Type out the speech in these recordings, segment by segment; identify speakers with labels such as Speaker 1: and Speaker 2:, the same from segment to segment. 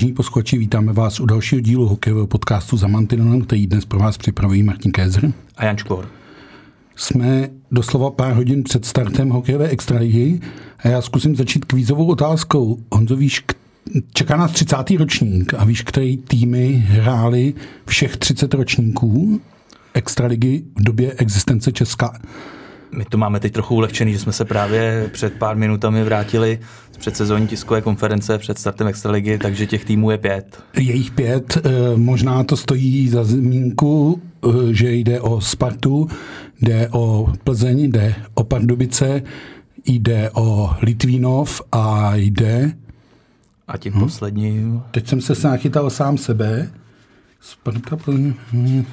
Speaker 1: Vážení posluchači, vítáme vás u dalšího dílu hokejového podcastu za Mantinonem, který dnes pro vás připravují Martin Kézer
Speaker 2: a Jan Čklor.
Speaker 1: Jsme doslova pár hodin před startem hokejové extraligy a já zkusím začít kvízovou otázkou. Honzo, víš, čeká nás 30. ročník a víš, který týmy hráli všech 30 ročníků extraligy v době existence Česka?
Speaker 2: My to máme teď trochu ulehčený, že jsme se právě před pár minutami vrátili z předsezónní tiskové konference před startem Extraligy, takže těch týmů je pět.
Speaker 1: Je jich pět, eh, možná to stojí za zmínku, eh, že jde o Spartu, jde o Plzeň, jde o Pardubice, jde o Litvínov a jde...
Speaker 2: A tím hmm. posledním...
Speaker 1: Teď jsem se nachytal sám sebe. Sparta, Plzeň... Hm,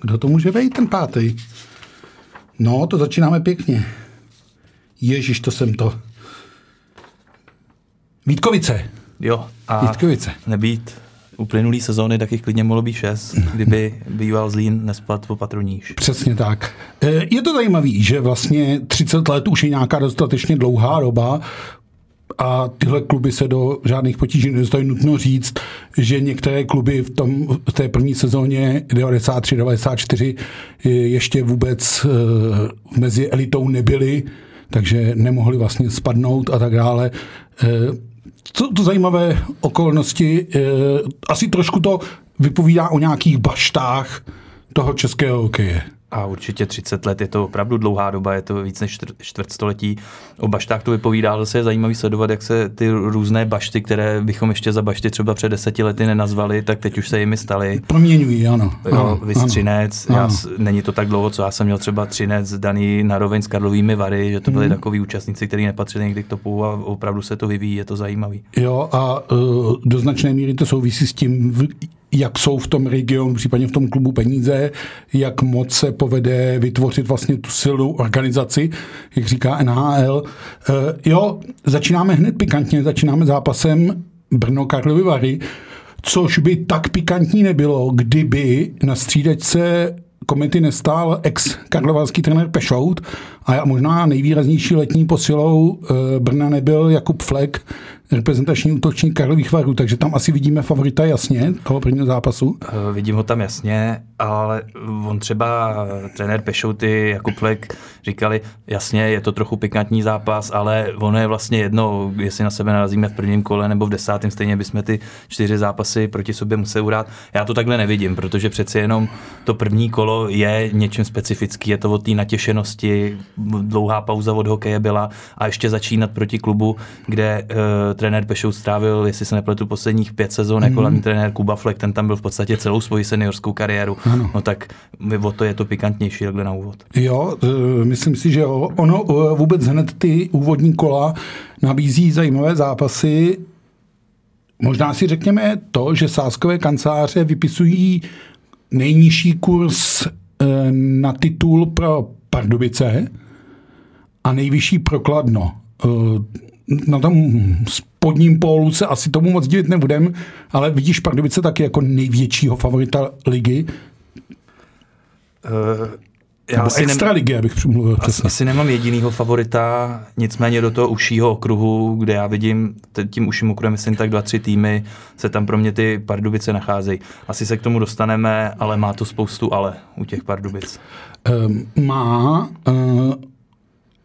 Speaker 1: kdo to může být ten pátý? No, to začínáme pěkně. Ježíš, to jsem to. Vítkovice.
Speaker 2: Jo.
Speaker 1: A Vítkovice.
Speaker 2: nebýt uplynulý sezóny, tak jich klidně mohlo být šest, kdyby býval Zlín nespad o patroníž.
Speaker 1: Přesně tak. E, je to zajímavé, že vlastně 30 let už je nějaká dostatečně dlouhá doba a tyhle kluby se do žádných potíží nedostají. Nutno říct, že některé kluby v, tom, v té první sezóně 93-94 ještě vůbec e, mezi elitou nebyly, takže nemohli vlastně spadnout a tak dále. E, to, to zajímavé okolnosti, asi trošku to vypovídá o nějakých baštách toho českého hokeje.
Speaker 2: A určitě 30 let je to opravdu dlouhá doba, je to víc než čtvrtstoletí. O baštách to vypovídá, zase je zajímavý sledovat, jak se ty různé bašty, které bychom ještě za bašty třeba před deseti lety nenazvali, tak teď už se jimi staly.
Speaker 1: Proměňují, ano.
Speaker 2: Jo, vystřinec, ano, já, není to tak dlouho, co já jsem měl třeba třinec daný na roveň s Karlovými Vary, že to byli hmm. takový účastníci, kteří nepatřili někdy k topu a opravdu se to vyvíjí, je to zajímavý.
Speaker 1: Jo, a uh, do značné míry to souvisí s tím, jak jsou v tom regionu, případně v tom klubu peníze, jak moc se povede vytvořit vlastně tu silnou organizaci, jak říká NHL. Uh, jo, začínáme hned pikantně, začínáme zápasem Brno Karlovy Vary, což by tak pikantní nebylo, kdyby na střídačce komity nestál ex-karlovarský trenér Pešout a možná nejvýraznější letní posilou e, Brna nebyl Jakub Flek, reprezentační útočník Karlových varů, takže tam asi vidíme favorita jasně toho prvního zápasu.
Speaker 2: E, vidím ho tam jasně, ale on třeba trenér Pešouty, Jakub Flek říkali, jasně, je to trochu pikantní zápas, ale ono je vlastně jedno, jestli na sebe narazíme v prvním kole nebo v desátém, stejně bychom ty čtyři zápasy proti sobě museli urát. Já to takhle nevidím, protože přeci jenom to první kolo je něčím specifický, je to o té natěšenosti, dlouhá pauza od hokeje byla a ještě začínat proti klubu, kde uh, trenér Pešou strávil, jestli se nepletu, posledních pět sezon jako mm. hlavní trenér Kuba Fleck, ten tam byl v podstatě celou svoji seniorskou kariéru. Ano. No tak o to je to pikantnější takhle na úvod.
Speaker 1: Jo, uh, myslím si, že ono uh, vůbec hned ty úvodní kola nabízí zajímavé zápasy. Možná si řekněme to, že sáskové kanceláře vypisují nejnižší kurz na titul pro Pardubice, a nejvyšší prokladno. Eh, na tom spodním pólu se asi tomu moc divit nebudem, ale vidíš Pardubice taky jako největšího favorita ligy? Uh, já Nebo asi extra ligy, abych mluvil
Speaker 2: asi, asi nemám jedinýho favorita, nicméně do toho užšího okruhu, kde já vidím tím užším okruhem, myslím tak dva, tři týmy, se tam pro mě ty Pardubice nacházejí. Asi se k tomu dostaneme, ale má to spoustu ale u těch Pardubic.
Speaker 1: Um, má, uh,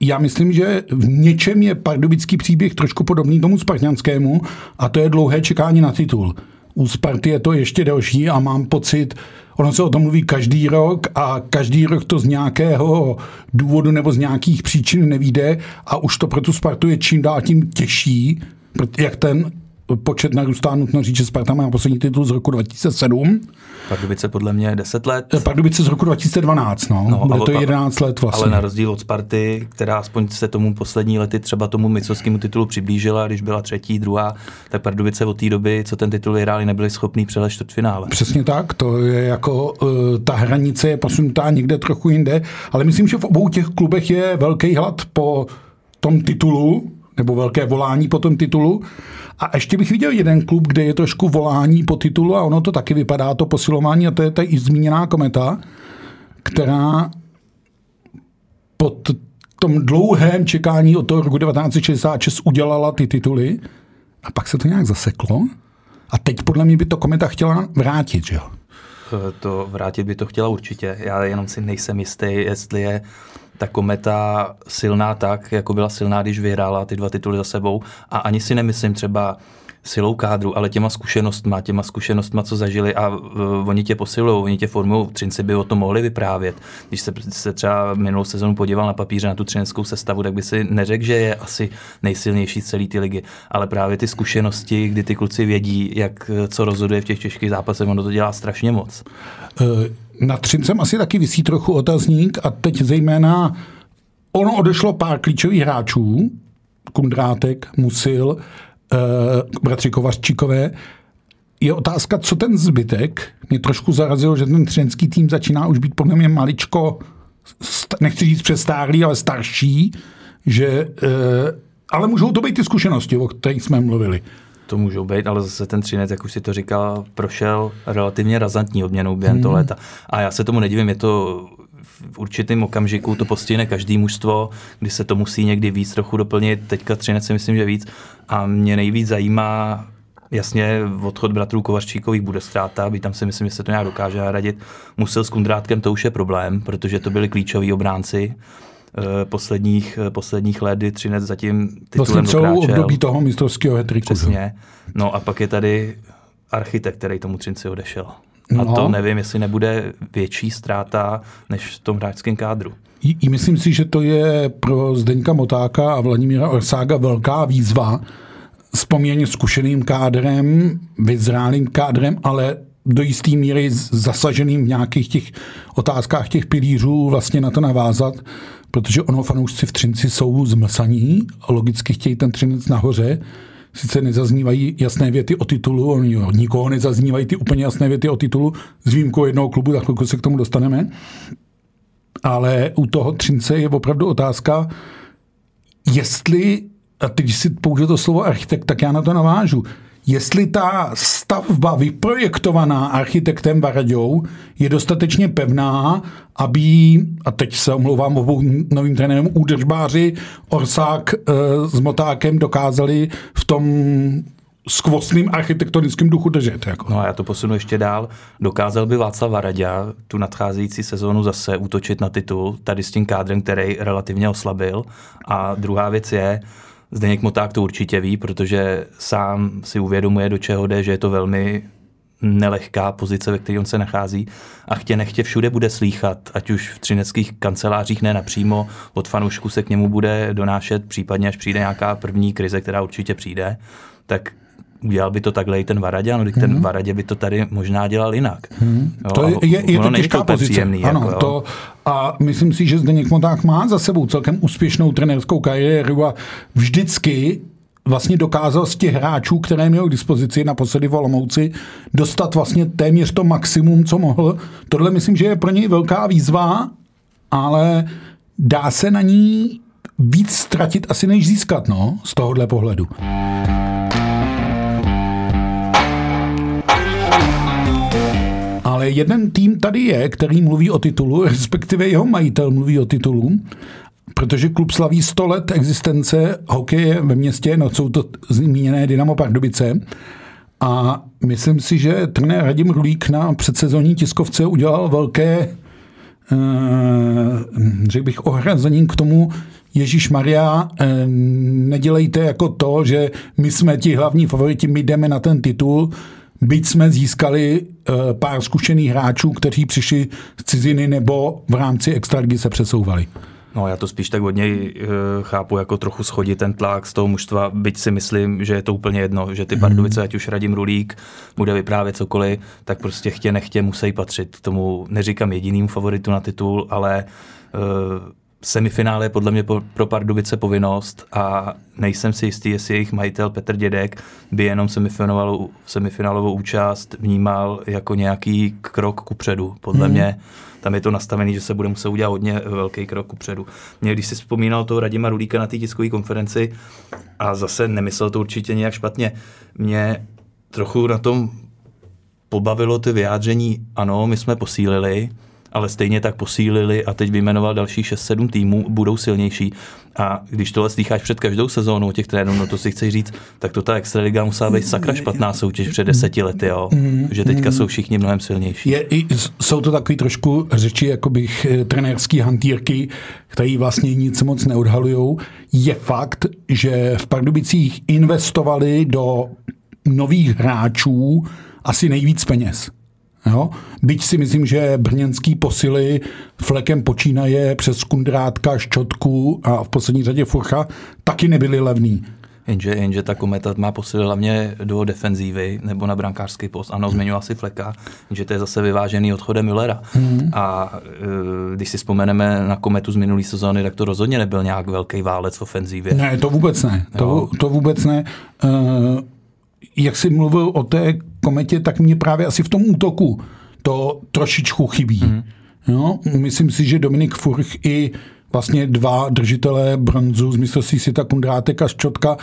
Speaker 1: já myslím, že v něčem je pardubický příběh trošku podobný tomu spartianskému a to je dlouhé čekání na titul. U Sparty je to ještě delší a mám pocit, ono se o tom mluví každý rok a každý rok to z nějakého důvodu nebo z nějakých příčin nevíde a už to pro tu Spartu je čím dál tím těžší, jak ten počet narůstá, nutno říct, že Sparta má poslední titul z roku 2007.
Speaker 2: Pardubice podle mě 10 let.
Speaker 1: Pardubice z roku 2012, no. no Bude to 11 let vlastně.
Speaker 2: Ale na rozdíl od Sparty, která aspoň se tomu poslední lety třeba tomu micovskému titulu přiblížila, když byla třetí, druhá, tak Pardubice od té doby, co ten titul vyhráli, nebyli schopní přelet čtvrtfinále.
Speaker 1: Přesně tak, to je jako uh, ta hranice je posunutá někde trochu jinde, ale myslím, že v obou těch klubech je velký hlad po tom titulu, nebo velké volání po tom titulu. A ještě bych viděl jeden klub, kde je trošku volání po titulu a ono to taky vypadá, to posilování, a to je ta i zmíněná kometa, která pod tom dlouhém čekání od toho roku 1966 udělala ty tituly a pak se to nějak zaseklo. A teď podle mě by to kometa chtěla vrátit, že jo?
Speaker 2: To vrátit by to chtěla určitě. Já jenom si nejsem jistý, jestli je ta kometa silná tak, jako byla silná, když vyhrála ty dva tituly za sebou. A ani si nemyslím třeba silou kádru, ale těma zkušenostma, těma zkušenostma, co zažili a uh, oni tě posilují, oni tě formují. Třinci by o tom mohli vyprávět. Když se, se třeba minulou sezonu podíval na papíře na tu třinskou sestavu, tak by si neřekl, že je asi nejsilnější z celé ty ligy. Ale právě ty zkušenosti, kdy ty kluci vědí, jak co rozhoduje v těch těžkých zápasech, ono to dělá strašně moc.
Speaker 1: Uh na Třincem asi taky vysí trochu otazník a teď zejména ono odešlo pár klíčových hráčů, Kundrátek, Musil, eh, bratři Kovařčíkové. Je otázka, co ten zbytek. Mě trošku zarazilo, že ten třenský tým začíná už být podle mě maličko, nechci říct přestárlý, ale starší, že, eh, ale můžou to být ty zkušenosti, o kterých jsme mluvili
Speaker 2: to můžou být, ale zase ten Třinec, jak už si to říkal, prošel relativně razantní odměnou během hmm. toho léta. A já se tomu nedivím, je to v určitém okamžiku to postihne každý mužstvo, kdy se to musí někdy víc trochu doplnit. Teďka Třinec si myslím, že víc. A mě nejvíc zajímá Jasně, odchod bratrů Kovařčíkových bude ztráta, by tam si myslím, že se to nějak dokáže radit. Musel s Kundrátkem, to už je problém, protože to byli klíčoví obránci. Eh, posledních, eh, posledních let, kdy Třinec zatím titulem
Speaker 1: vlastně celou období toho mistrovského hetriku.
Speaker 2: Přesně. No a pak je tady architekt, který tomu Třinci odešel. A no. to nevím, jestli nebude větší ztráta než v tom hráčském kádru.
Speaker 1: I, I myslím si, že to je pro Zdeňka Motáka a Vladimíra Orsága velká výzva s poměrně zkušeným kádrem, vyzrálým kádrem, ale do jisté míry zasaženým v nějakých těch otázkách těch pilířů vlastně na to navázat, protože ono fanoušci v Třinci jsou zmlsaní a logicky chtějí ten Třinec nahoře. Sice nezaznívají jasné věty o titulu, oni jo, nikoho nezaznívají ty úplně jasné věty o titulu, s výjimkou jednoho klubu, za chvilku se k tomu dostaneme. Ale u toho Třince je opravdu otázka, jestli, a teď si použiju to slovo architekt, tak já na to navážu, jestli ta stavba vyprojektovaná architektem Varaďou je dostatečně pevná, aby, a teď se omlouvám obou novým trenérům, údržbáři Orsák e, s Motákem dokázali v tom skvostným architektonickým duchu držet. Jako.
Speaker 2: No a já to posunu ještě dál. Dokázal by Václav Varadě tu nadcházející sezónu zase útočit na titul, tady s tím kádrem, který relativně oslabil. A druhá věc je, Zdeněk Moták to určitě ví, protože sám si uvědomuje, do čeho jde, že je to velmi nelehká pozice, ve které on se nachází a chtě nechtě všude bude slýchat, ať už v třineckých kancelářích ne napřímo, od fanoušku se k němu bude donášet, případně až přijde nějaká první krize, která určitě přijde, tak udělal by to takhle i ten Varadě, no, ten hmm. Varadě by to tady možná dělal jinak.
Speaker 1: Hmm. Jo, to je, je, je to těžká pozice. Příjemný, ano, jako, to, a myslím si, že Zdeněk Moták má za sebou celkem úspěšnou trenerskou kariéru a vždycky vlastně dokázal z těch hráčů, které měl k dispozici na poslední Olomouci, dostat vlastně téměř to maximum, co mohl. Tohle myslím, že je pro něj velká výzva, ale dá se na ní víc ztratit asi než získat, no, z tohohle pohledu. Ale jeden tým tady je, který mluví o titulu, respektive jeho majitel mluví o titulu, protože klub slaví 100 let existence hokeje ve městě, no jsou to zmíněné Dynamo Pardubice. A myslím si, že trenér Radim Rulík na předsezonní tiskovce udělal velké, eh, řekl bych, ohrazení k tomu, Ježíš Maria, eh, nedělejte jako to, že my jsme ti hlavní favoriti, my jdeme na ten titul, Byť jsme získali uh, pár zkušených hráčů, kteří přišli z ciziny nebo v rámci extraligy se přesouvali.
Speaker 2: No já to spíš tak od něj uh, chápu jako trochu schodit ten tlak z toho mužstva, byť si myslím, že je to úplně jedno, že ty mm. Pardubice, ať už Radim Rulík bude vyprávět cokoliv, tak prostě chtě nechtě musí patřit k tomu, neříkám jediným favoritu na titul, ale uh, semifinále je podle mě pro Pardubice povinnost a nejsem si jistý, jestli jejich majitel Petr Dědek by jenom semifinálovou, semifinálovou účast vnímal jako nějaký krok ku předu. Podle hmm. mě tam je to nastavené, že se bude muset udělat hodně velký krok ku předu. Mě, když si vzpomínal toho Radima Rulíka na té tiskové konferenci a zase nemyslel to určitě nějak špatně, mě trochu na tom pobavilo ty vyjádření, ano, my jsme posílili, ale stejně tak posílili a teď vyjmenoval další 6-7 týmů, budou silnější. A když tohle slycháš před každou sezónou těch trénů, no to si chci říct, tak to ta Extraliga musela být sakra špatná soutěž před deseti lety, jo? že teďka jsou všichni mnohem silnější.
Speaker 1: Je, jsou to takový trošku řeči, jako bych eh, trenérský hantýrky, který vlastně nic moc neodhalujou. Je fakt, že v Pardubicích investovali do nových hráčů asi nejvíc peněz. Jo? Byť si myslím, že brněnský posily flekem počínaje přes Kundrátka, Ščotku a v poslední řadě Furcha taky nebyly levný.
Speaker 2: Jenže, jenže ta kometa má posily hlavně do defenzívy nebo na brankářský post. Ano, zmiňoval si Fleka, že to je zase vyvážený odchodem Millera. Mm. A e, když si vzpomeneme na kometu z minulé sezóny, tak to rozhodně nebyl nějak velký válec v ofenzívě.
Speaker 1: Ne, to vůbec ne. To, to vůbec ne. E, jak jsi mluvil o té kometě, tak mě právě asi v tom útoku to trošičku chybí. Mm. Jo? Myslím si, že Dominik Furch i vlastně dva držitelé bronzu z mistrovství světa Kundrátek a Ščotka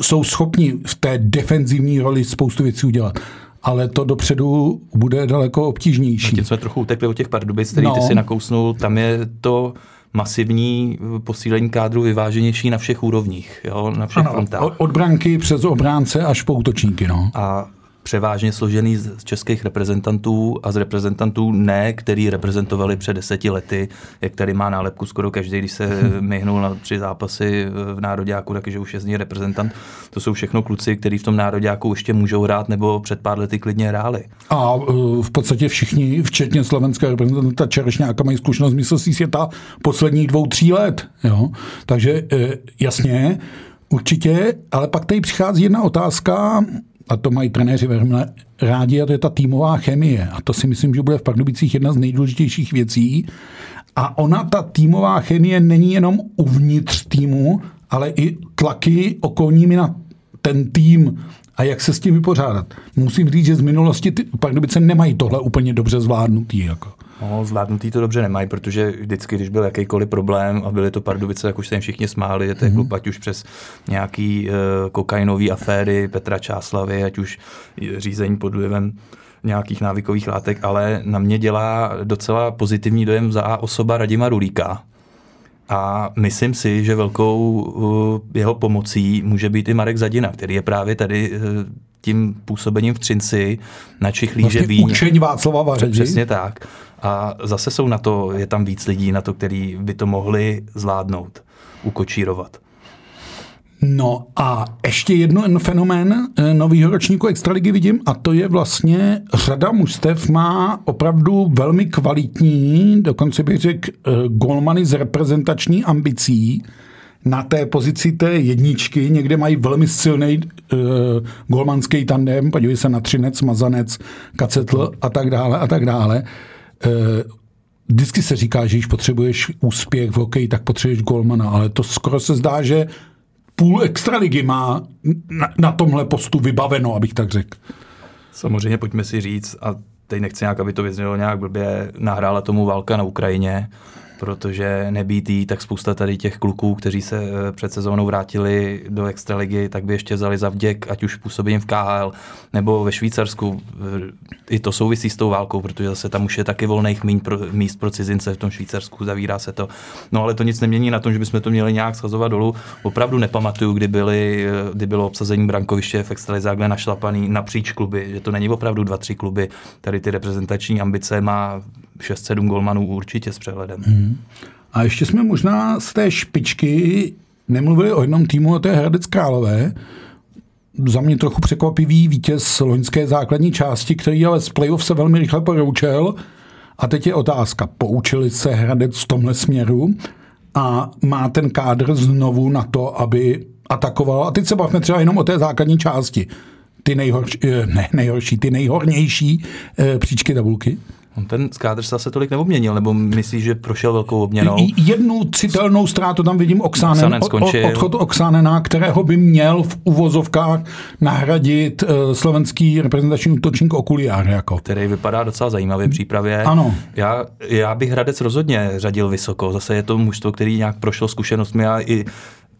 Speaker 1: jsou schopni v té defenzivní roli spoustu věcí udělat. Ale to dopředu bude daleko obtížnější.
Speaker 2: Tím jsme trochu utekli od těch Pardubic, který no. ty si nakousnul. Tam je to masivní posílení kádru vyváženější na všech úrovních, jo, na všech ano, frontách.
Speaker 1: Od branky přes obránce až po útočníky. No.
Speaker 2: A převážně složený z českých reprezentantů a z reprezentantů ne, který reprezentovali před deseti lety, jak tady má nálepku skoro každý, když se myhnul na tři zápasy v Nároďáku, takže už je z něj reprezentant. To jsou všechno kluci, kteří v tom Nároďáku ještě můžou hrát nebo před pár lety klidně hráli.
Speaker 1: A e, v podstatě všichni, včetně slovenského reprezentanta Čerešňáka, mají zkušenost mistrovství světa posledních dvou, tří let. Jo? Takže e, jasně, určitě, ale pak tady přichází jedna otázka, a to mají trenéři velmi rádi, a to je ta týmová chemie. A to si myslím, že bude v Pardubicích jedna z nejdůležitějších věcí. A ona, ta týmová chemie, není jenom uvnitř týmu, ale i tlaky okolními na ten tým a jak se s tím vypořádat. Musím říct, že z minulosti ty Pardubice nemají tohle úplně dobře zvládnutý. Jako.
Speaker 2: No, zvládnutý to dobře nemají, protože vždycky, když byl jakýkoliv problém a byly to Pardubice, tak už se jim všichni smáli, že to je klub, ať už přes nějaký uh, kokainové aféry Petra Čáslavy, ať už řízení pod vlivem nějakých návykových látek, ale na mě dělá docela pozitivní dojem za osoba Radima Rulíka. A myslím si, že velkou uh, jeho pomocí může být i Marek Zadina, který je právě tady uh, tím působením v Třinci načichlí, vlastně že ví.
Speaker 1: Učení Václava Vařeži.
Speaker 2: Přesně tak. A zase jsou na to, je tam víc lidí na to, který by to mohli zvládnout, ukočírovat.
Speaker 1: No a ještě jedno fenomén eh, nového ročníku Extraligy vidím a to je vlastně řada mužstev má opravdu velmi kvalitní, dokonce bych řekl, eh, golmany z reprezentační ambicí na té pozici té jedničky. Někde mají velmi silný uh, golmanský tandem, podívej se na Třinec, Mazanec, Kacetl a tak dále a tak dále. Uh, vždycky se říká, že když potřebuješ úspěch v hokeji, tak potřebuješ golmana, ale to skoro se zdá, že půl extraligy má na, na tomhle postu vybaveno, abych tak řekl.
Speaker 2: Samozřejmě pojďme si říct, a teď nechci nějak, aby to vyznělo nějak blbě, nahrála tomu válka na Ukrajině, protože nebýt jí, tak spousta tady těch kluků, kteří se eh, před sezónou vrátili do extraligy, tak by ještě vzali za vděk, ať už působím v KHL nebo ve Švýcarsku. I to souvisí s tou válkou, protože zase tam už je taky volných míst pro, míst pro cizince v tom Švýcarsku, zavírá se to. No ale to nic nemění na tom, že bychom to měli nějak schazovat dolů. Opravdu nepamatuju, kdy, byly, eh, kdy bylo obsazení brankoviště v extralize takhle našlapaný napříč kluby, že to není opravdu dva, tři kluby. Tady ty reprezentační ambice má 6-7 golmanů určitě s přehledem. Hmm.
Speaker 1: A ještě jsme možná z té špičky nemluvili o jednom týmu, a to je Hradec Králové. Za mě trochu překvapivý vítěz loňské základní části, který ale z playoff se velmi rychle poroučel. A teď je otázka, poučili se Hradec v tomhle směru? a má ten kádr znovu na to, aby atakoval. A teď se bavíme třeba jenom o té základní části. Ty nejhorší, eh, ne nejhorší, ty nejhornější eh, příčky tabulky.
Speaker 2: On ten skádr se zase tolik neobměnil, nebo myslíš, že prošel velkou obměnou?
Speaker 1: Jednu citelnou ztrátu tam vidím Oxánen
Speaker 2: skončil.
Speaker 1: odchod Oxánena, kterého by měl v uvozovkách nahradit uh, slovenský reprezentační útočník Okuliár. Jako.
Speaker 2: který vypadá docela zajímavě v přípravě.
Speaker 1: Ano.
Speaker 2: Já, já bych Hradec rozhodně řadil vysoko. Zase je to mužstvo, který nějak prošlo zkušenostmi a i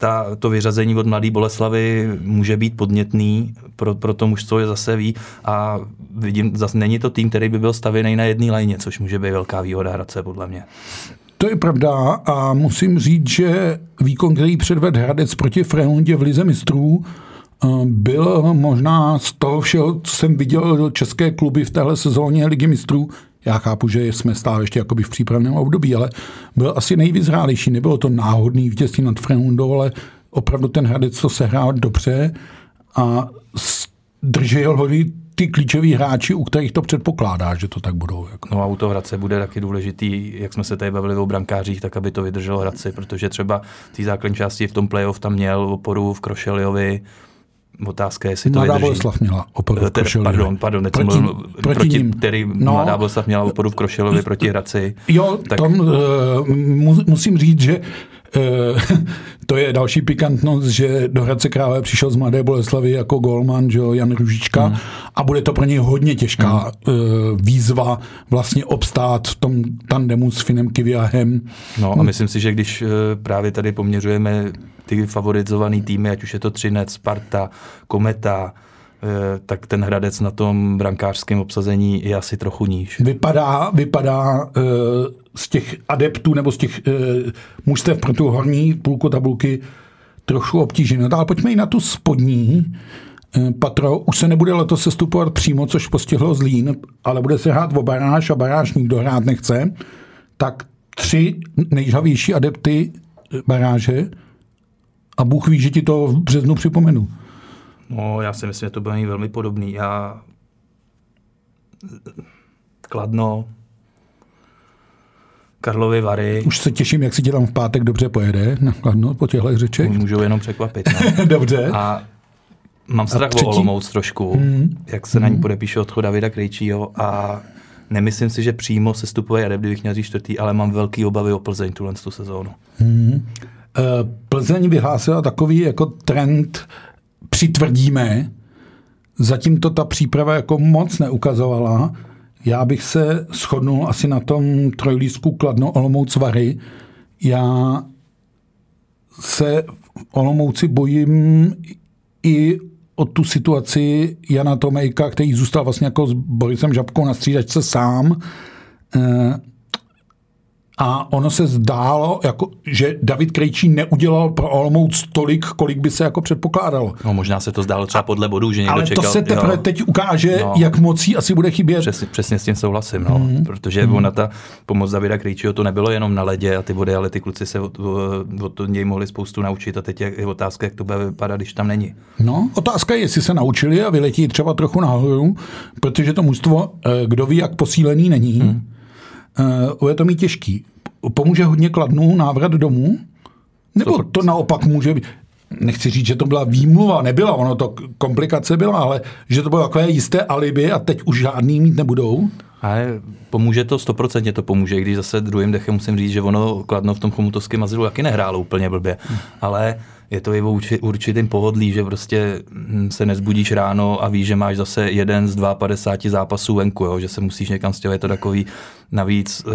Speaker 2: ta, to vyřazení od Mladé Boleslavy může být podnětný, pro, pro to mužstvo je zase ví a vidím, zase není to tým, který by byl stavěný na jedné lajně, což může být velká výhoda Hradce podle mě.
Speaker 1: To je pravda a musím říct, že výkon, který předved Hradec proti Frejlundě v Lize mistrů, eh, byl možná z toho všeho, co jsem viděl české kluby v téhle sezóně Ligy mistrů, já chápu, že jsme stále ještě jakoby v přípravném období, ale byl asi nejvyzrálejší. Nebylo to náhodný vítězství nad Frejlundou, ale opravdu ten Hradec to sehrál dobře a držel ho ty klíčoví hráči, u kterých to předpokládá, že to tak budou. Jako.
Speaker 2: No a u toho Hradce bude taky důležitý, jak jsme se tady bavili o brankářích, tak aby to vydrželo Hradci, protože třeba v té základní části v tom playoff tam měl oporu v Krošeliovi, Otázka je, jestli to
Speaker 1: Mladá
Speaker 2: vydrží.
Speaker 1: Boleslav měla oporu v
Speaker 2: Eh, teda,
Speaker 1: Krošeliovi.
Speaker 2: Pardon, pardon,
Speaker 1: Proti-
Speaker 2: mluvil
Speaker 1: proti
Speaker 2: proti,
Speaker 1: ním.
Speaker 2: který
Speaker 1: No.
Speaker 2: Mladá Boleslav měla oporu v Krošelovi proti Hradci.
Speaker 1: Jo,
Speaker 2: Tak-
Speaker 1: tam uh, mu, musím říct, že uh, to je další pikantnost, že do Hradce Králové přišel z Mladé Boleslavy jako golman, že jo, Jan Ružička
Speaker 2: Hmm.
Speaker 1: a bude to pro něj hodně těžká uh, výzva vlastně obstát v tom tandemu s Finem Kiviahem.
Speaker 2: No a myslím si, že když eh, právě tady poměřujeme ty favorizované týmy, ať už je to Třinec, Sparta, Kometa, eh, tak ten Hradec na tom brankářském obsazení je asi trochu níž.
Speaker 1: Vypadá, vypadá z těch adeptů nebo z těch uh, mužstev pro tu horní půlku tabulky trošku obtíženo. No, ale pojďme i na tu spodní. Eh, Patro už se nebude letos sestupovat přímo, což postihlo Zlín, ale bude se hrát o baráž a baráž nikdo hrát nechce. Tak tři nejžavější adepty eh, baráže a Bůh ví, že ti to v březnu připomenu.
Speaker 2: No, já si myslím, že to bude velmi podobný. Já Kladno, Karlovy Vary,
Speaker 1: Už se těším, jak si tam v pátek dobře pojede, nakladno po těchto řečech.
Speaker 2: můžou jenom překvapit. No.
Speaker 1: dobře.
Speaker 2: A mám strach
Speaker 1: třetí?
Speaker 2: o Olomouc trošku,
Speaker 1: Mhm.
Speaker 2: jak se na ní podepíše odchod Davida Krejčího a nemyslím si, že přímo se stupuje adept, kdybych měl říct čtvrtý, ale mám velký obavy o Plzeň tuhle tu sezónu.
Speaker 1: Eh, Plzeň vyhlásila takový jako trend přitvrdíme. Zatím to ta příprava jako moc neukazovala. Já bych se shodnul asi na tom trojlístku Kladno Olomouc Vary. Já se v Olomouci bojím i o tu situaci Jana Tomejka, který zůstal vlastně jako s Borisem Žabkou na střídačce sám. A ono se zdálo, jako, že David Krejčí neudělal pro Olomouc tolik, kolik by se jako předpokládalo.
Speaker 2: No, možná se to zdálo třeba podle bodů, že někdo
Speaker 1: Ale
Speaker 2: čekal.
Speaker 1: to se teprve
Speaker 2: jo.
Speaker 1: teď ukáže,
Speaker 2: No.
Speaker 1: jak mocí asi bude chybět.
Speaker 2: Přesně, přesně s tím souhlasím, no. Mm. protože mm. ona ta pomoc Davida Krejčího to nebylo jenom na ledě a ty body, ale ty kluci se od, od něj mohli spoustu naučit a teď je, otázka, jak to bude vypadat, když tam není.
Speaker 1: No, otázka je, jestli se naučili a vyletí třeba trochu nahoru, protože to mužstvo, eh, kdo ví, jak posílený není, hmm. Bude to mít těžký. Pomůže hodně kladnou návrat domů? Nebo to naopak může být? Nechci říct, že to byla výmluva, nebyla, ono to komplikace byla, ale že to bylo takové jisté alibi a teď už žádný mít nebudou.
Speaker 2: Ale pomůže to, stoprocentně to pomůže, i když zase druhým dechem musím říct, že ono Kladno v tom chomutovském azylu taky nehrálo úplně blbě. Hmm. Ale je to i o urči- určitým pohodlí, že prostě hm, se nezbudíš ráno a víš, že máš zase jeden z 52 zápasů venku, jo? že se musíš někam stěhovat. Je to takový navíc eh,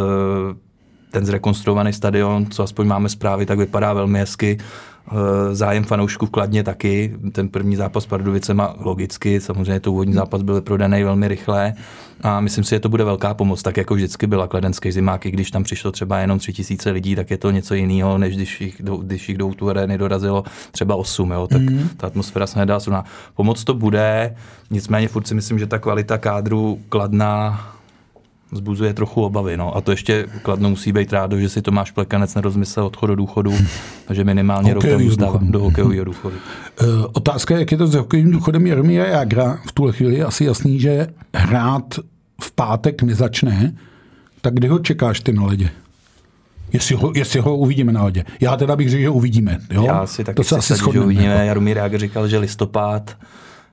Speaker 2: ten zrekonstruovaný stadion, co aspoň máme zprávy, tak vypadá velmi hezky. Eh, Zájem fanoušků v Kladně taky. Ten první zápas s Pardubicema logicky, samozřejmě to úvodní zápas byl prodaný velmi rychle a myslím si, že to bude velká pomoc, tak jako vždycky byla kladenský zimák, i když tam přišlo třeba jenom tři tisíce lidí, tak je to něco jiného, než když jich, do, když jich do tu arény dorazilo třeba 8, jo, tak mm. ta atmosféra se nedá srovnat. Pomoc to bude, nicméně furt si myslím, že ta kvalita kádru Kladna zbuzuje trochu obavy. No. A to ještě Kladno musí být rádo, že si Tomáš Plekanec nerozmyslel odchod do důchodu, takže minimálně rok zůstává do hokejového důchodu.
Speaker 1: Eh, Otázka je, jak je to s hokejovým důchodem Jaromíra Jágra. V tuhle chvíli je asi jasný, že hrát v pátek nezačne. Tak kdy ho čekáš ty na ledě? Jestli ho, jestli ho uvidíme na ledě. Já teda bych řekl, že uvidíme. Jo?
Speaker 2: Já si taky
Speaker 1: to se asi
Speaker 2: sadí, že
Speaker 1: shodneme.
Speaker 2: uvidíme.
Speaker 1: jako.
Speaker 2: Jaromír Jágr říkal, že listopad.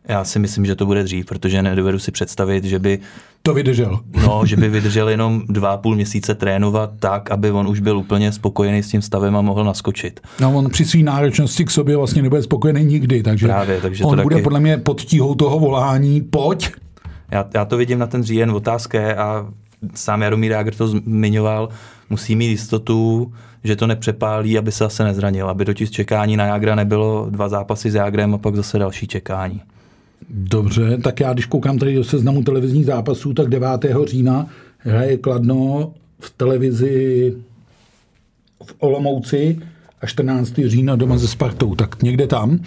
Speaker 2: Já si myslím, že to bude dřív, protože nedovedu si představit, že by,
Speaker 1: To vydržel.
Speaker 2: no, že by vydržel jenom dva půl měsíce trénovat tak, aby on už byl úplně spokojený s tím stavem a mohl naskočit.
Speaker 1: No, on při své náročnosti k sobě vlastně nebude spokojený nikdy, takže,
Speaker 2: Právě, takže to
Speaker 1: on bude
Speaker 2: taky-
Speaker 1: podle mě pod tíhou toho volání, pojď,
Speaker 2: Já, já to vidím na ten říjen, otázka je, a sám Jaromír Jágr to zmiňoval, musí mít jistotu, že to nepřepálí, aby se zase nezranil, aby totiž čekání na Jágra nebylo dva zápasy s Jágrem a pak zase další čekání.
Speaker 1: Dobře, tak já když koukám tady do seznamu televizních zápasů, tak 9. října hraje Kladno v televizi v Olomouci a 14. října doma se Spartou, tak někde tam.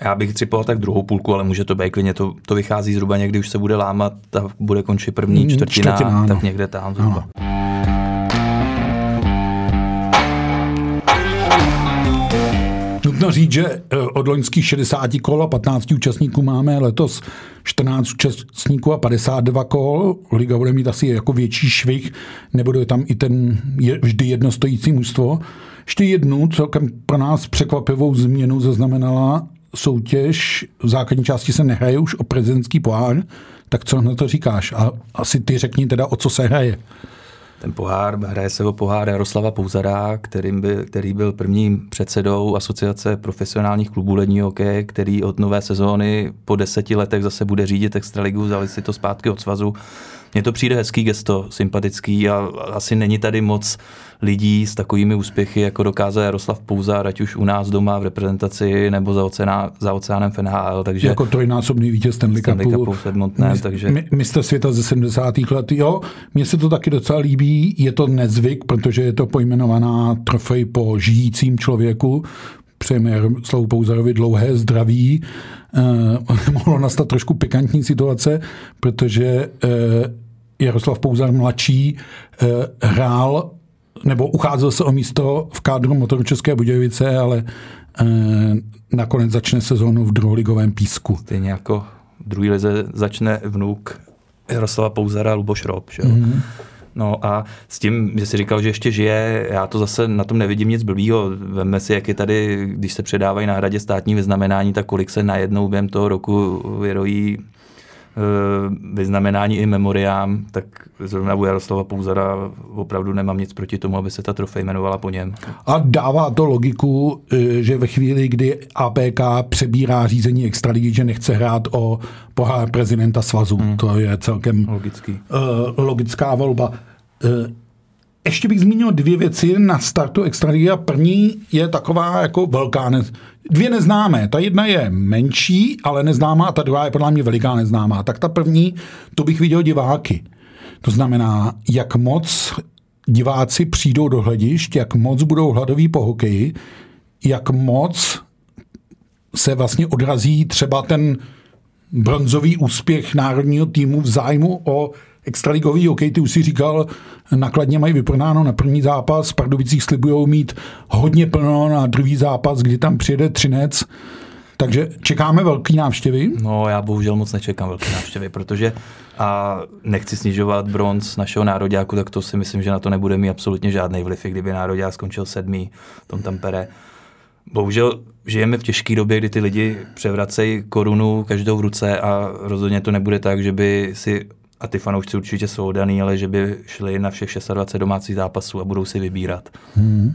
Speaker 2: Já bych typoval tak druhou půlku, ale může to být klidně, to, to vychází zhruba někdy, už se bude lámat a bude končit první
Speaker 1: Mm,
Speaker 2: čtvrtina,
Speaker 1: čtvrtina, ano.
Speaker 2: tak někde tam zhruba.
Speaker 1: Nutno říct, že eh, od loňských 60 kol a 15 účastníků máme letos 14 účastníků a 52 kol. Liga bude mít asi jako větší švih, nebude tam i ten je, vždy jednostojící mužstvo. Ještě jednu celkem pro nás překvapivou změnu zaznamenala soutěž. V základní části se nehraje už o prezidentský pohár. Tak co na to říkáš? A asi ty řekni teda, o co se hraje.
Speaker 2: Ten pohár, hraje se o pohár Jaroslava Pouzara, kterým byl, který byl prvním předsedou Asociace profesionálních klubů ledního hokeje, který od nové sezóny po deseti letech zase bude řídit Extraligu, vzali si to zpátky od svazu. Mně to přijde hezký gesto, sympatický a asi není tady moc lidí s takovými úspěchy, jako dokázal Jaroslav Pouzar, ať už u nás doma v reprezentaci nebo za, oceána, za oceánem v NHL. Takže
Speaker 1: Jako trojnásobný vítěz Stanley
Speaker 2: Stanley
Speaker 1: Cupu.
Speaker 2: Cupu s Edmontonem, takže-
Speaker 1: mi- mistr světa ze 70. let. Jo, mně se to taky docela líbí. Je to nezvyk, protože je to pojmenovaná trofej po žijícím člověku. Přejeme Jaroslavu Pouzarovi dlouhé zdraví. Eh, mohlo nastat trošku pikantní situace, protože eh, Jaroslav Pouzar mladší eh, hrál nebo ucházel se o místo v kádru motoru České Budějovice, ale eh, nakonec začne sezónu v druholigovém písku.
Speaker 2: stejně jako v druhé lize začne vnuk Jaroslava Pouzara Luboš Rob. Že?
Speaker 1: Mhm.
Speaker 2: Mm-hmm. No a s tím, že si říkal, že ještě žije, já to zase na tom nevidím nic blbýho. Vemme si, jak je tady, když se předávají na hradě státní vyznamenání, tak kolik se najednou během toho roku vyrojí vyznamenání i memoriám, tak zrovna u Jaroslava Pouzara opravdu nemám nic proti tomu, aby se ta trofej jmenovala po něm.
Speaker 1: A dává to logiku, eh, že ve chvíli, kdy APK přebírá řízení extraligy, že nechce hrát o pohár prezidenta svazu. Hmm. To je celkem
Speaker 2: Logický.
Speaker 1: uh, logická volba. Ještě bych zmínil dvě věci na startu extraligy a první je taková jako velká, ne, dvě neznámé. Ta jedna je menší, ale neznámá a ta druhá je podle mě veliká neznámá. Tak ta první, to bych viděl diváky. To znamená, jak moc diváci přijdou do hledišť, jak moc budou hladoví po hokeji, jak moc se vlastně odrazí třeba ten bronzový úspěch národního týmu v zájmu o extraligový hokej. Ty už si říkal, nakladně mají vyprodáno na první zápas, Pardubicích slibují mít hodně plno na druhý zápas, kdy tam přijede Třinec. Takže čekáme velký návštěvy.
Speaker 2: No, já bohužel moc nečekám velké návštěvy, protože a nechci snižovat bronz našeho nároďáku, tak to si myslím, že na to nebude mít absolutně žádný vliv, i kdyby nároďák skončil sedmý v tom tampere. Bohužel žijeme v těžké době, kdy ty lidi převracejí korunu každou v ruce a rozhodně to nebude tak, že by si a ty fanoušci určitě jsou daný, ale že by šli na všech 26 domácích zápasů a budou si vybírat. Hmm.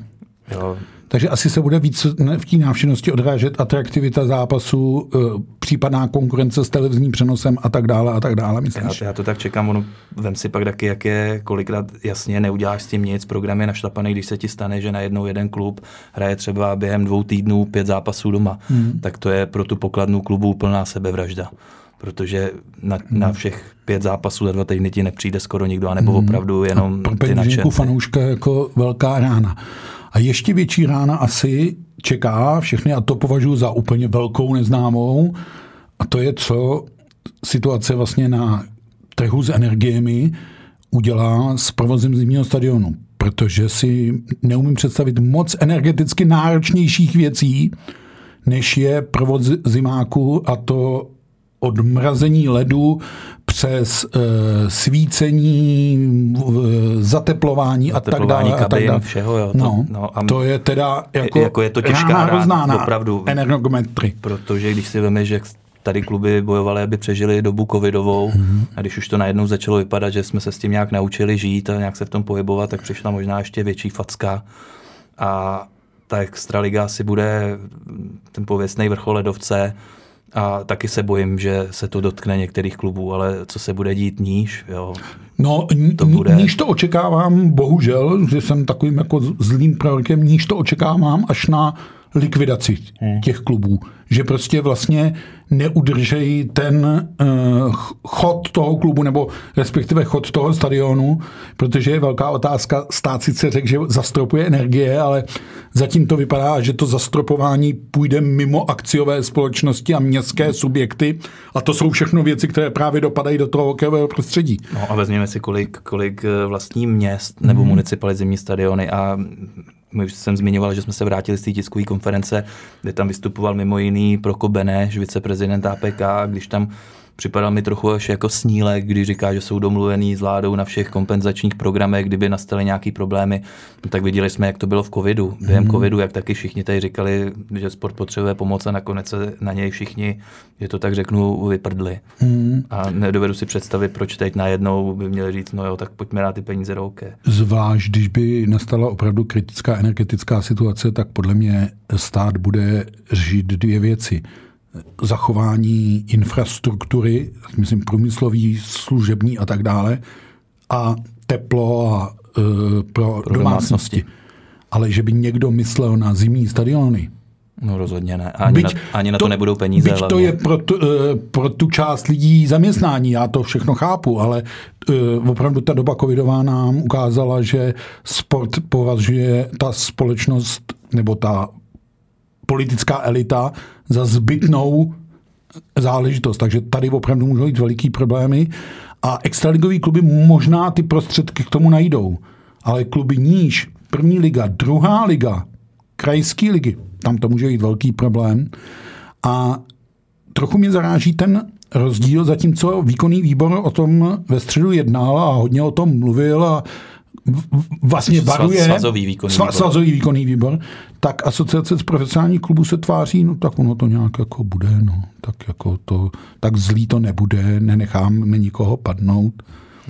Speaker 2: Jo,
Speaker 1: Takže asi se bude víc v té návštěvnosti odrážet atraktivita zápasu, eh, případná konkurence s televizním přenosem a tak dále a tak dále,
Speaker 2: Já,
Speaker 1: myslíš?
Speaker 2: já to tak čekám, ono, vem si pak taky, jak je, kolikrát jasně neuděláš s tím nic, program je našlapaný, když se ti stane, že najednou jeden klub hraje třeba během dvou týdnů pět zápasů doma, hmm. tak to je pro tu pokladnu klubu úplná sebevražda. Protože na, hmm. na všech pět zápasů za dva týdny ti nepřijde skoro nikdo, anebo hmm. opravdu jenom
Speaker 1: pro
Speaker 2: ty nadšenci.
Speaker 1: fanouška jako velká rána. A ještě větší rána asi čeká všechny, a to považuji za úplně velkou neznámou, a to je, co situace vlastně na trhu s energiemi udělá s provozem zimního stadionu. Protože si neumím představit moc energeticky náročnějších věcí, než je provoz zimáku a to od mrazení ledu přes uh, svícení, uh, zateplování a tak dále.
Speaker 2: Kabin,
Speaker 1: a tak dále.
Speaker 2: všeho, jo. To,
Speaker 1: no, no, a to je teda jako,
Speaker 2: jako je to těžká
Speaker 1: hrozná
Speaker 2: opravdu.
Speaker 1: energometry.
Speaker 2: Protože když si veme, že tady kluby bojovaly, aby přežili dobu covidovou mm-hmm. a když už to najednou začalo vypadat, že jsme se s tím nějak naučili žít a nějak se v tom pohybovat, tak přišla možná ještě větší facka a ta extraliga si bude ten pověstný vrchol ledovce a taky se bojím, že se to dotkne některých klubů, ale co se bude dít níž, jo.
Speaker 1: No, to bude... níž to očekávám, bohužel, že jsem takovým jako zlým prorokem, níž to očekávám až na likvidaci hmm. těch klubů. Že prostě vlastně neudržejí ten uh, chod toho klubu, nebo respektive chod toho stadionu, protože je velká otázka, stát sice řekl, že zastropuje energie, ale zatím to vypadá, že to zastropování půjde mimo akciové společnosti a městské subjekty a to jsou všechno věci, které právě dopadají do toho hokejového prostředí.
Speaker 2: No a vezměme si, kolik, kolik eh, vlastní měst nebo hmm. municipalit zimní stadiony a my už jsem zmiňoval, že jsme se vrátili z té tiskové konference, kde tam vystupoval mimo jiný Proko Beneš, viceprezident APK, když tam připadal mi trochu až jako snílek, když říká, že jsou domluvený s vládou na všech kompenzačních programech, kdyby nastaly nějaké problémy, tak viděli jsme, jak to bylo v covidu. Během mm. covidu, jak taky všichni tady říkali, že sport potřebuje pomoc a nakonec se na něj všichni, že to tak řeknu, vyprdli. Mm. A nedovedu si představit, proč teď najednou by měli říct, no jo, tak pojďme na ty peníze do OK.
Speaker 1: Zvlášť, když by nastala opravdu kritická energetická situace, tak podle mě stát bude řešit dvě věci zachování infrastruktury, myslím průmyslový, služební a tak dále, a teplo a e, pro, pro domácnosti. domácnosti. Ale že by někdo myslel na zimní stadiony,
Speaker 2: No rozhodně ne. Ani, byť na, ani na to, to nebudou peníze.
Speaker 1: Byť to je pro tu, e, pro tu část lidí zaměstnání, já to všechno chápu, ale uh, opravdu ta doba covidová nám ukázala, že sport považuje ta společnost nebo ta politická elita za zbytnou záležitost. Takže tady opravdu můžou být veliký problémy a extraligový kluby možná ty prostředky k tomu najdou. Ale kluby níž, první liga, druhá liga, krajské ligy, tam to může být velký problém. A trochu mě zaráží ten rozdíl, zatímco výkonný výbor o tom ve středu jednal a hodně o tom mluvil a vlastně varuje
Speaker 2: svazový výkonný,
Speaker 1: sva, výbor. svazový výkonný výbor, tak asociace z profesionálních klubů se tváří, no tak ono to nějak jako bude, no, tak jako to, tak zlý to nebude, nenecháme nikoho padnout.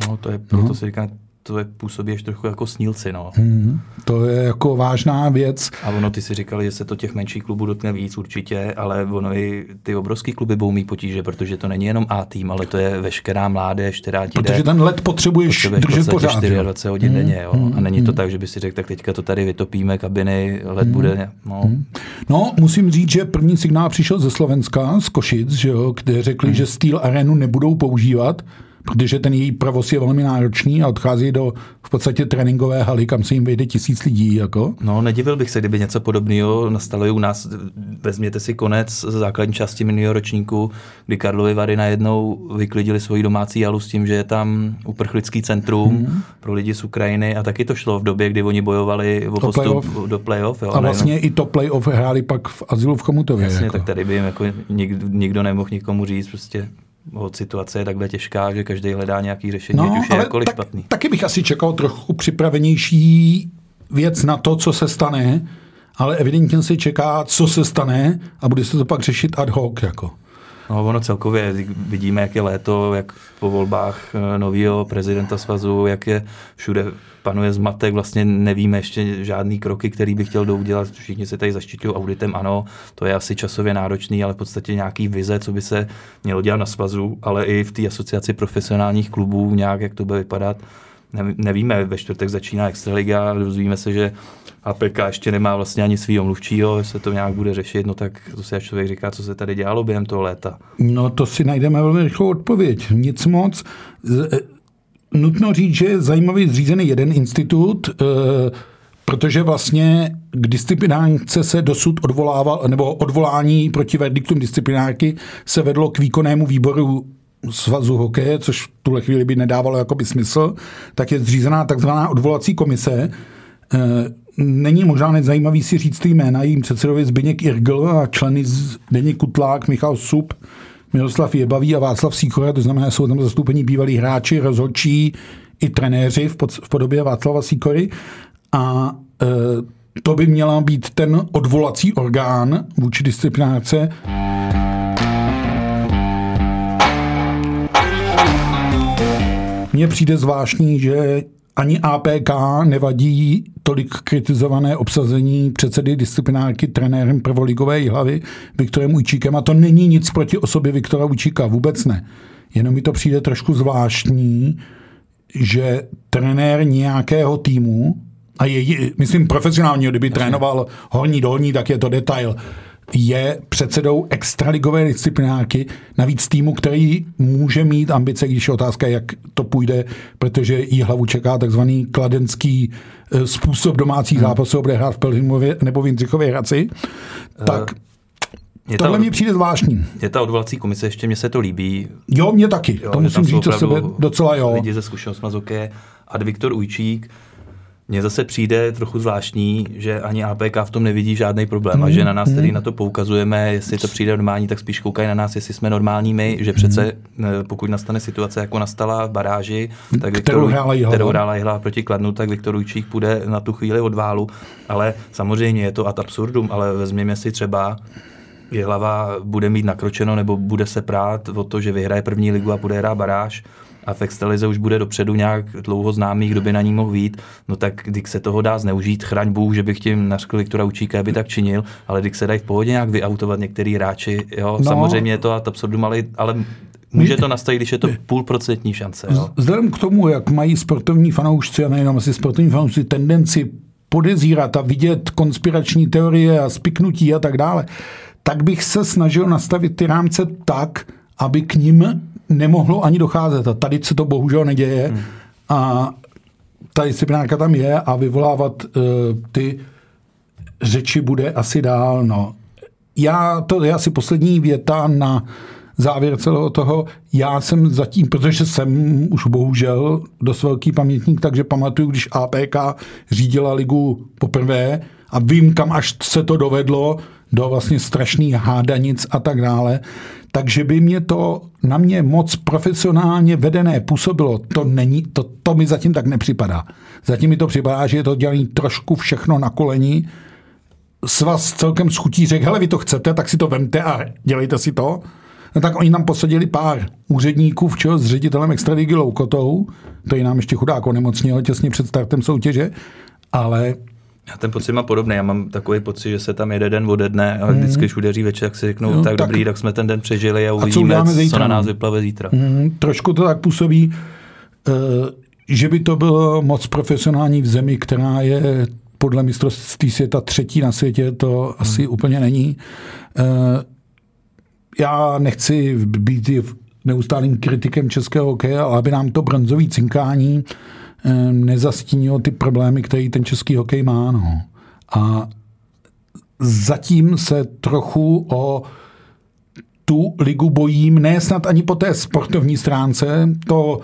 Speaker 2: No to je, proto no. se říká, to je působí ještě trochu jako snílci. No.
Speaker 1: Hmm, to je jako vážná věc.
Speaker 2: A ono, ty si říkali, že se to těch menších klubů dotkne víc určitě, ale ono i ty obrovský kluby budou mít potíže, protože to není jenom A tým, ale to je veškerá mládež, která ti
Speaker 1: Protože jde, ten let potřebuješ držet pořád.
Speaker 2: 24 hodin hmm, denně. Jo? Hmm, a není to hmm. tak, že by si řekl, tak teďka to tady vytopíme, kabiny, let hmm, bude. No. Hmm.
Speaker 1: no, musím říct, že první signál přišel ze Slovenska, z Košic, že jo, kde řekli, hmm. že Steel Arenu nebudou používat, protože ten její provoz je velmi náročný a odchází do v podstatě tréninkové haly, kam se jim vejde tisíc lidí. Jako.
Speaker 2: No, nedivil bych se, kdyby něco podobného nastalo i u nás. Vezměte si konec základní části minulého ročníku, kdy Karlovy Vary najednou vyklidili svoji domácí halu s tím, že je tam uprchlický centrum hmm. pro lidi z Ukrajiny a taky to šlo v době, kdy oni bojovali o postup play do playoff. Jo,
Speaker 1: a vlastně nejenom... i to playoff hráli pak v azylu v Chomutově.
Speaker 2: Jasně,
Speaker 1: jako.
Speaker 2: tak tady by jim jako nikdo, nikdo nemohl nikomu říct prostě situace je takhle těžká, že každý hledá nějaký řešení, no, ať už je jakkoliv tak, špatný.
Speaker 1: Taky bych asi čekal trochu připravenější věc na to, co se stane, ale evidentně se čeká, co se stane a bude se to pak řešit ad hoc. Jako.
Speaker 2: No, ono celkově vidíme, jak je léto, jak po volbách eh, nového prezidenta svazu, jak je všude panuje zmatek, vlastně nevíme ještě žádný kroky, který by chtěl doudělat. Všichni se tady zaštiťují auditem, ano, to je asi časově náročný, ale v podstatě nějaký vize, co by se mělo dělat na svazu, ale i v té asociaci profesionálních klubů, nějak, jak to bude vypadat. Nevíme, ve čtvrtek začíná Extraliga, dozvíme se, že APK ještě nemá vlastně ani svýho mluvčího, se to nějak bude řešit, no tak to si člověk říká, co se tady dělalo během toho léta.
Speaker 1: No to si najdeme velmi rychlou odpověď. Nic moc. E, nutno říct, že je zajímavý zřízený jeden institut, e, protože vlastně k disciplinárce se dosud odvolával, nebo odvolání proti verdiktům disciplinárky se vedlo k výkonnému výboru svazu hokeje, což v tuhle chvíli by nedávalo jakoby smysl, tak je zřízená takzvaná odvolací komise. E, není možná nezajímavý si říct ty jména, jím předsedovi Zbyněk Irgl a členy Deněk Kutlák, Michal Sub, Miroslav Jebavý a Václav Sýkora, to znamená, jsou tam zastoupení bývalí hráči, rozhodčí i trenéři v, pod, v podobě Václava Sýkory. A e, to by měla být ten odvolací orgán vůči disciplinárce. Mně přijde zvláštní, že ani APK nevadí tolik kritizované obsazení předsedy disciplinárky trenérem prvoligové hlavy Viktorem Ujčíkem a to není nic proti osobě Viktora Ujčíka, vůbec ne. Jenom mi to přijde trošku zvláštní, že trenér nějakého týmu, a je, myslím profesionálního, kdyby trénoval horní dolní, tak je to detail, je předsedou extraligové disciplinárky, navíc týmu, který může mít ambice, když je otázka, jak to půjde, protože jí hlavu čeká takzvaný kladenský eh, způsob domácích hmm. zápasů, bude hrát v Pelhřimově nebo v Jindřichově Hradci, tak mě Tohle mi přijde zvláštní.
Speaker 2: Je ta odvolací komise, ještě mně se to líbí.
Speaker 1: Jo, mě taky, jo, to musím říct o sebe docela jo.
Speaker 2: Lidi ze zkušenostmi z hokeje. A Viktor Ujčík, mně zase přijde trochu zvláštní, že ani APK v tom nevidí žádný problém mm, a že na nás, mm. který na to poukazujeme, jestli to přijde normální, tak spíš koukají na nás, jestli jsme normální my, že přece mm. pokud nastane situace, jako nastala v baráži, tak
Speaker 1: kterou Viktor, hrála Jihla.
Speaker 2: kterou hrála Jihla proti Kladnu, tak Viktor Ujčík půjde na tu chvíli od válu, ale samozřejmě je to ad absurdum, ale vezměme si třeba Jihlava bude mít nakročeno nebo bude se prát o to, že vyhraje první ligu a bude hrát baráž, a v extralize už bude dopředu nějak dlouho známý, kdo by na ní mohl vít, no tak když se toho dá zneužít, chraň Bůh, že bych tím nařkl Viktora Učíka, by tak činil, ale když se dají v pohodě nějak vyautovat některý hráči, jo, no. samozřejmě je to a absurdum, ale, ale Může to nastat, když je to půlprocentní šance. Jo?
Speaker 1: Vzhledem k tomu, jak mají sportovní fanoušci, a nejenom asi sportovní fanoušci, tendenci podezírat a vidět konspirační teorie a spiknutí a tak dále, tak bych se snažil nastavit ty rámce tak, aby k ním nemohlo ani docházet. A tady se to bohužel neděje. Hmm. A ta disciplinárka tam je a vyvolávat uh, ty řeči bude asi dál. No. Já, to je asi poslední věta na závěr celého toho. Já jsem zatím, protože jsem už bohužel dost velký pamětník, takže pamatuju, když APK řídila ligu poprvé a vím, kam až se to dovedlo, do vlastně strašných hádanic a tak dále, takže by mě to na mě moc profesionálně vedené působilo. To, není, to, to mi zatím tak nepřipadá. Zatím mi to připadá, že je to dělaný trošku všechno na koleni. Svaz celkem schutí řekl, hele, vy to chcete, tak si to vemte a dělejte si to. No tak oni nám posadili pár úředníků, včeho s ředitelem extraligy Loukotou, to je nám ještě chudák onemocnil těsně před startem soutěže, ale
Speaker 2: já ten pocit mám podobný. Já mám takový pocit, že se tam jede den ode dne a vždycky, když udeří večer, tak si řeknou, no, tak, tak dobrý, tak jsme ten den přežili a uvidíme, a co, co na nás vyplave zítra.
Speaker 1: Mm, trošku to tak působí, uh, že by to bylo moc profesionální v zemi, která je podle mistrovství světa třetí na světě, to hmm. asi úplně není. Uh, já nechci být neustálým kritikem českého hokeje, ale aby nám to bronzový cinkání nezastínilo ty problémy, které ten český hokej má. No. A zatím se trochu o tu ligu bojím, ne snad ani po té sportovní stránce, to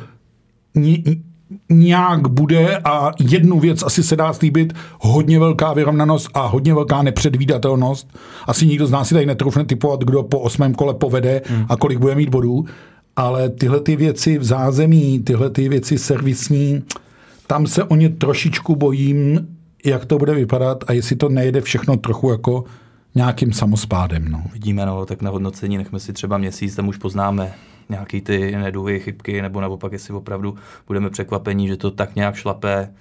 Speaker 1: nějak bude a jednu věc asi se dá slíbit, hodně velká vyrovnanost a hodně velká nepředvídatelnost. Asi nikdo z nás si tady netroufne typovat, kdo po osmém kole povede hmm. a kolik bude mít bodů, ale tyhle ty věci v zázemí, tyhle ty věci servisní, tam se o ně trošičku bojím, jak to bude vypadat a jestli to nejde všechno trochu jako nějakým samospádem. No.
Speaker 2: Vidíme, no, tak na hodnocení nechme si třeba měsíc, tam už poznáme nějaký ty neduhy, chybky, nebo naopak, jestli opravdu budeme překvapení, že to tak nějak šlape,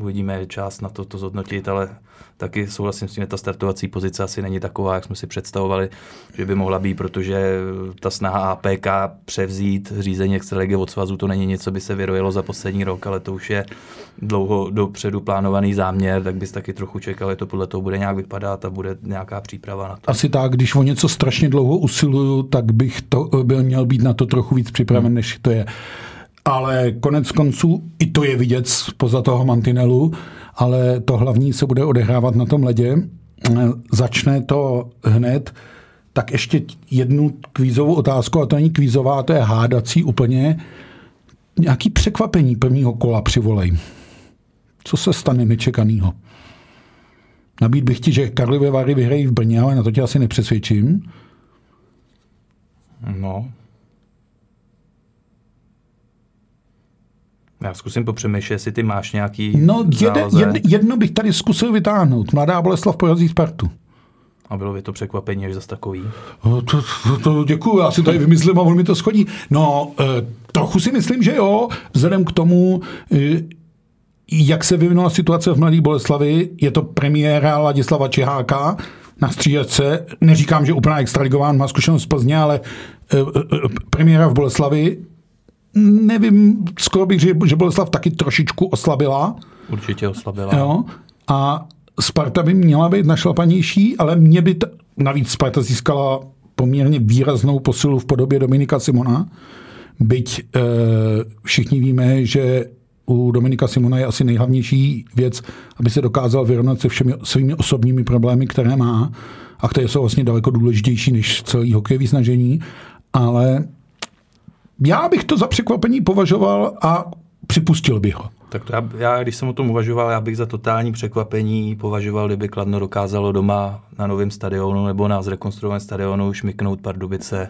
Speaker 2: uvidíme čas na to, to zhodnotit, ale taky souhlasím s tím, že ta startovací pozice asi není taková, jak jsme si představovali, že by mohla být, protože ta snaha APK převzít řízení extraligy od svazu, to není něco, by se vyrojilo za poslední rok, ale to už je dlouho dopředu plánovaný záměr, tak bys taky trochu čekal, že to podle toho bude nějak vypadat a bude nějaká příprava na to.
Speaker 1: Asi tak, když o něco strašně dlouho usiluju, tak bych to byl měl být na to trochu víc připraven, hmm. než to je. Ale konec konců i to je vidět poza toho mantinelu, ale to hlavní se bude odehrávat na tom ledě. Začne to hned. Tak ještě jednu kvízovou otázku, a to není kvízová, to je hádací úplně. Nějaký překvapení prvního kola při volej. Co se stane nečekanýho? Nabít bych ti, že Karlovy Vary vyhrají v Brně, ale na to tě asi nepřesvědčím.
Speaker 2: No. Já zkusím popřemýšlet, jestli ty máš nějaký
Speaker 1: No, jede, jed, jedno bych tady zkusil vytáhnout. Mladá Boleslav porazí Spartu.
Speaker 2: A bylo by to překvapení, až zase takový.
Speaker 1: No, To, to, to děkuju, já si tady vymyslím a on mi to schodí. No, eh, trochu si myslím, že jo, vzhledem k tomu, eh, jak se vyvinula situace v Mladé Boleslavi, je to premiéra Ladislava Čiháka na střídačce. Neříkám, že úplná extraligová, má zkušenost z Plzně, ale eh, eh, premiéra v Boleslavi. Nevím, skoro bych řekl, že Boleslav taky trošičku oslabila.
Speaker 2: Určitě oslabila.
Speaker 1: Jo? A Sparta by měla být našlapanější, ale mě by, t- navíc Sparta získala poměrně výraznou posilu v podobě Dominika Simona, byť e, všichni víme, že u Dominika Simona je asi nejhlavnější věc, aby se dokázal vyrovnat se všemi svými osobními problémy, které má a které jsou vlastně daleko důležitější než celý hokejový snažení, ale já bych to za překvapení považoval a připustil bych ho.
Speaker 2: Tak to já, já, když jsem o tom uvažoval, já bych za totální překvapení považoval, kdyby Kladno dokázalo doma na novém stadionu nebo na zrekonstruovaném stadionu šmiknout Pardubice,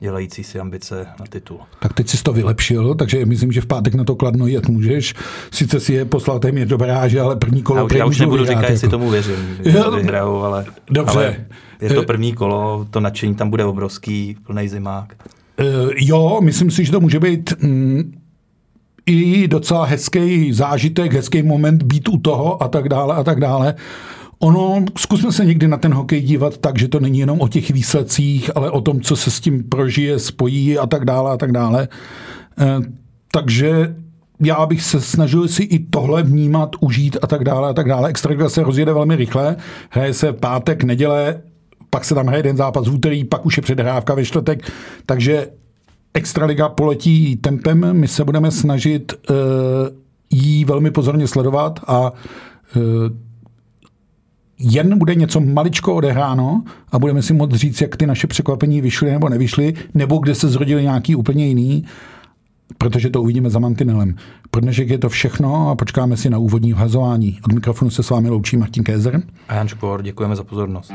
Speaker 2: dělající si ambice na titul.
Speaker 1: Tak teď jsi to vylepšil, takže myslím, že v pátek na to kladno jet můžeš. Sice si je poslal téměř do baráže, ale první kolo
Speaker 2: Já už, já už nebudu říkat, jestli
Speaker 1: jako.
Speaker 2: tomu věřím, že
Speaker 1: dobře.
Speaker 2: vyhrajou, ale,
Speaker 1: Dobře.
Speaker 2: ale je to
Speaker 1: Eh,
Speaker 2: první kolo, to nadšení tam bude obrovský, plný zimák.
Speaker 1: Eh, jo, myslím si, že to může být mm, i docela hezký zážitek, hezký moment být u toho a tak dále a tak dále. Ono, zkusme se někdy na ten hokej dívat tak, že to není jenom o těch výsledcích, ale o tom, co se s tím prožije, spojí a tak dále a tak dále. Eh, takže já bych se snažil si i tohle vnímat, užít a tak dále a tak dále. Extraliga se rozjede velmi rychle, hraje se pátek, neděle, pak se tam hraje jeden zápas v úterý, pak už je předhrávka ve čtvrtek, takže Extraliga poletí tempem, my se budeme snažit uh, jí velmi pozorně sledovat a uh, jen bude něco maličko odehráno a budeme si moct říct, jak ty naše překvapení vyšly nebo nevyšly, nebo kde se zrodili nějaký úplně jiný, protože to uvidíme za mantinelem. Pro dnešek je to všechno a počkáme si na úvodní vhazování. Od mikrofonu se s vámi loučí Martin Kézer.
Speaker 2: A Jan Škvor, děkujeme za pozornost.